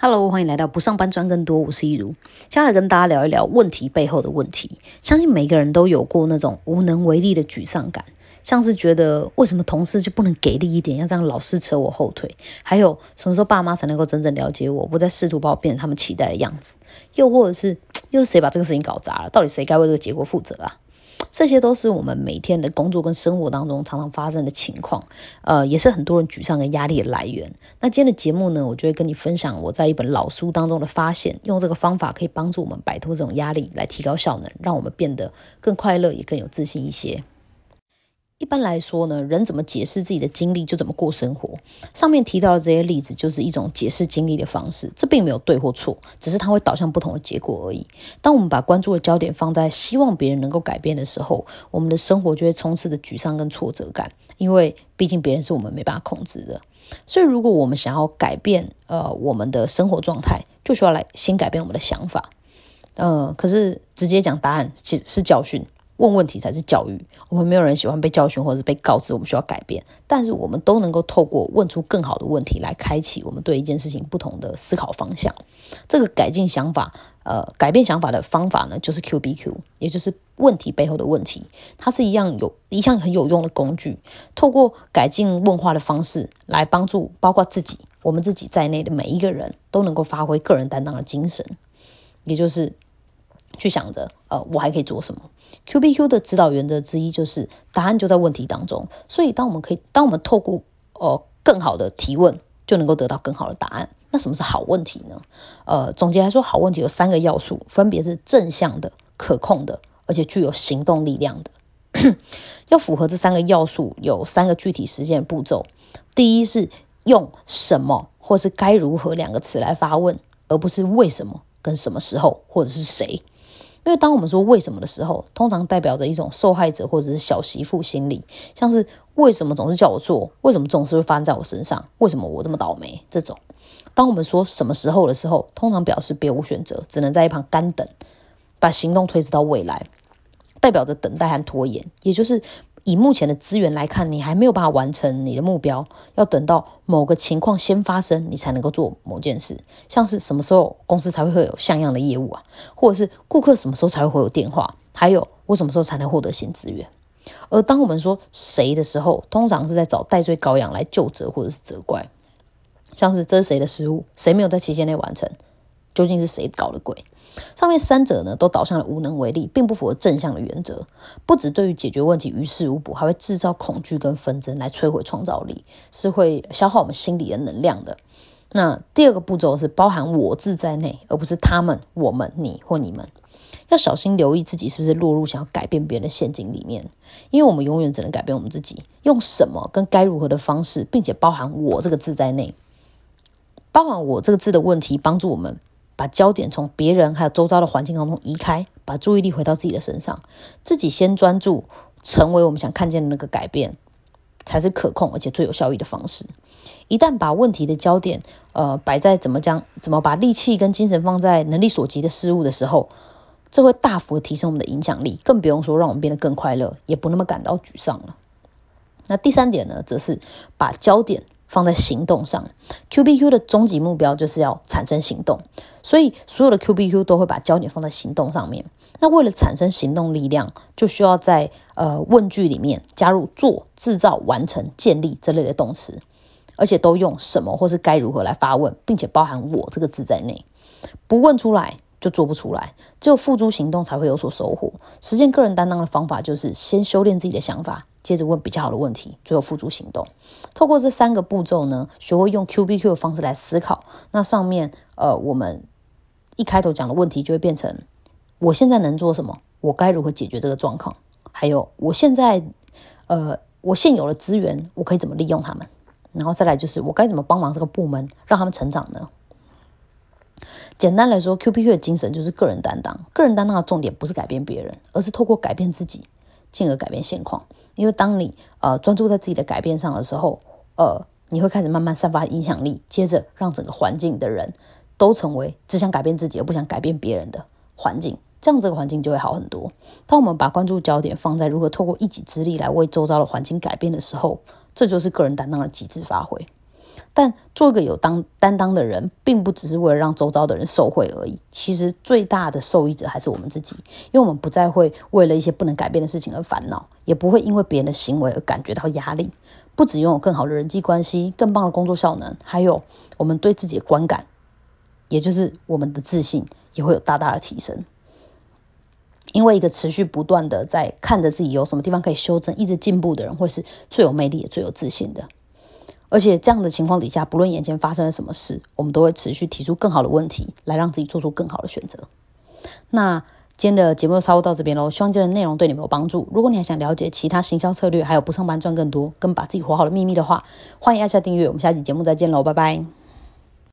Hello，欢迎来到不上班赚更多，我是一如，接下来跟大家聊一聊问题背后的问题。相信每个人都有过那种无能为力的沮丧感，像是觉得为什么同事就不能给力一点，要这样老是扯我后腿？还有什么时候爸妈才能够真正了解我，不再试图把我变成他们期待的样子？又或者是又是谁把这个事情搞砸了？到底谁该为这个结果负责啊？这些都是我们每天的工作跟生活当中常常发生的情况，呃，也是很多人沮丧跟压力的来源。那今天的节目呢，我就会跟你分享我在一本老书当中的发现，用这个方法可以帮助我们摆脱这种压力，来提高效能，让我们变得更快乐，也更有自信一些。一般来说呢，人怎么解释自己的经历，就怎么过生活。上面提到的这些例子，就是一种解释经历的方式。这并没有对或错，只是它会导向不同的结果而已。当我们把关注的焦点放在希望别人能够改变的时候，我们的生活就会充斥着沮丧跟挫折感，因为毕竟别人是我们没办法控制的。所以，如果我们想要改变呃我们的生活状态，就需要来先改变我们的想法。嗯，可是直接讲答案其实是教训。问问题才是教育。我们没有人喜欢被教训或者是被告知我们需要改变，但是我们都能够透过问出更好的问题来开启我们对一件事情不同的思考方向。这个改进想法，呃，改变想法的方法呢，就是 Q B Q，也就是问题背后的问题。它是一样有一项很有用的工具，透过改进问话的方式来帮助包括自己、我们自己在内的每一个人都能够发挥个人担当的精神，也就是。去想着，呃，我还可以做什么？Q B Q 的指导原则之一就是答案就在问题当中。所以，当我们可以，当我们透过呃更好的提问，就能够得到更好的答案。那什么是好问题呢？呃，总结来说，好问题有三个要素，分别是正向的、可控的，而且具有行动力量的。要符合这三个要素，有三个具体实践步骤。第一是用什么或是该如何两个词来发问，而不是为什么跟什么时候或者是谁。因为当我们说为什么的时候，通常代表着一种受害者或者是小媳妇心理，像是为什么总是叫我做，为什么总是会发生在我身上，为什么我这么倒霉这种。当我们说什么时候的时候，通常表示别无选择，只能在一旁干等，把行动推迟到未来，代表着等待和拖延，也就是。以目前的资源来看，你还没有办法完成你的目标，要等到某个情况先发生，你才能够做某件事。像是什么时候公司才会会有像样的业务啊，或者是顾客什么时候才会回有电话，还有我什么时候才能获得新资源。而当我们说谁的时候，通常是在找戴罪羔羊来救责或者是责怪，像是这谁的失误，谁没有在期限内完成，究竟是谁搞的鬼？上面三者呢，都导向了无能为力，并不符合正向的原则。不止对于解决问题于事无补，还会制造恐惧跟纷争，来摧毁创造力，是会消耗我们心理的能量的。那第二个步骤是包含我字在内，而不是他们、我们、你或你们。要小心留意自己是不是落入想要改变别人的陷阱里面，因为我们永远只能改变我们自己。用什么跟该如何的方式，并且包含我这个字在内，包含我这个字的问题，帮助我们。把焦点从别人还有周遭的环境当中移开，把注意力回到自己的身上，自己先专注，成为我们想看见的那个改变，才是可控而且最有效益的方式。一旦把问题的焦点，呃，摆在怎么将怎么把力气跟精神放在能力所及的事物的时候，这会大幅提升我们的影响力，更不用说让我们变得更快乐，也不那么感到沮丧了。那第三点呢，则是把焦点。放在行动上，Q B Q 的终极目标就是要产生行动，所以所有的 Q B Q 都会把焦点放在行动上面。那为了产生行动力量，就需要在呃问句里面加入做、制造、完成、建立这类的动词，而且都用什么或是该如何来发问，并且包含我这个字在内。不问出来就做不出来，只有付诸行动才会有所收获。实现个人担当的方法就是先修炼自己的想法。接着问比较好的问题，最后付诸行动。透过这三个步骤呢，学会用 Q B Q 的方式来思考。那上面呃，我们一开头讲的问题就会变成：我现在能做什么？我该如何解决这个状况？还有我现在呃，我现有的资源，我可以怎么利用他们？然后再来就是我该怎么帮忙这个部门，让他们成长呢？简单来说，Q B Q 的精神就是个人担当。个人担当的重点不是改变别人，而是透过改变自己。进而改变现况，因为当你呃专注在自己的改变上的时候，呃，你会开始慢慢散发影响力，接着让整个环境的人都成为只想改变自己而不想改变别人的环境，这样这个环境就会好很多。当我们把关注焦点放在如何透过一己之力来为周遭的环境改变的时候，这就是个人担当的极致发挥。但做一个有当担当的人，并不只是为了让周遭的人受惠而已。其实最大的受益者还是我们自己，因为我们不再会为了一些不能改变的事情而烦恼，也不会因为别人的行为而感觉到压力。不只拥有更好的人际关系、更棒的工作效能，还有我们对自己的观感，也就是我们的自信，也会有大大的提升。因为一个持续不断的在看着自己有什么地方可以修正、一直进步的人，会是最有魅力也最有自信的。而且这样的情况底下，不论眼前发生了什么事，我们都会持续提出更好的问题，来让自己做出更好的选择。那今天的节目就差不多到这边喽，希望今天的内容对你们有帮助。如果你还想了解其他行销策略，还有不上班赚更多、跟把自己活好的秘密的话，欢迎按下订阅。我们下期节目再见喽，拜拜。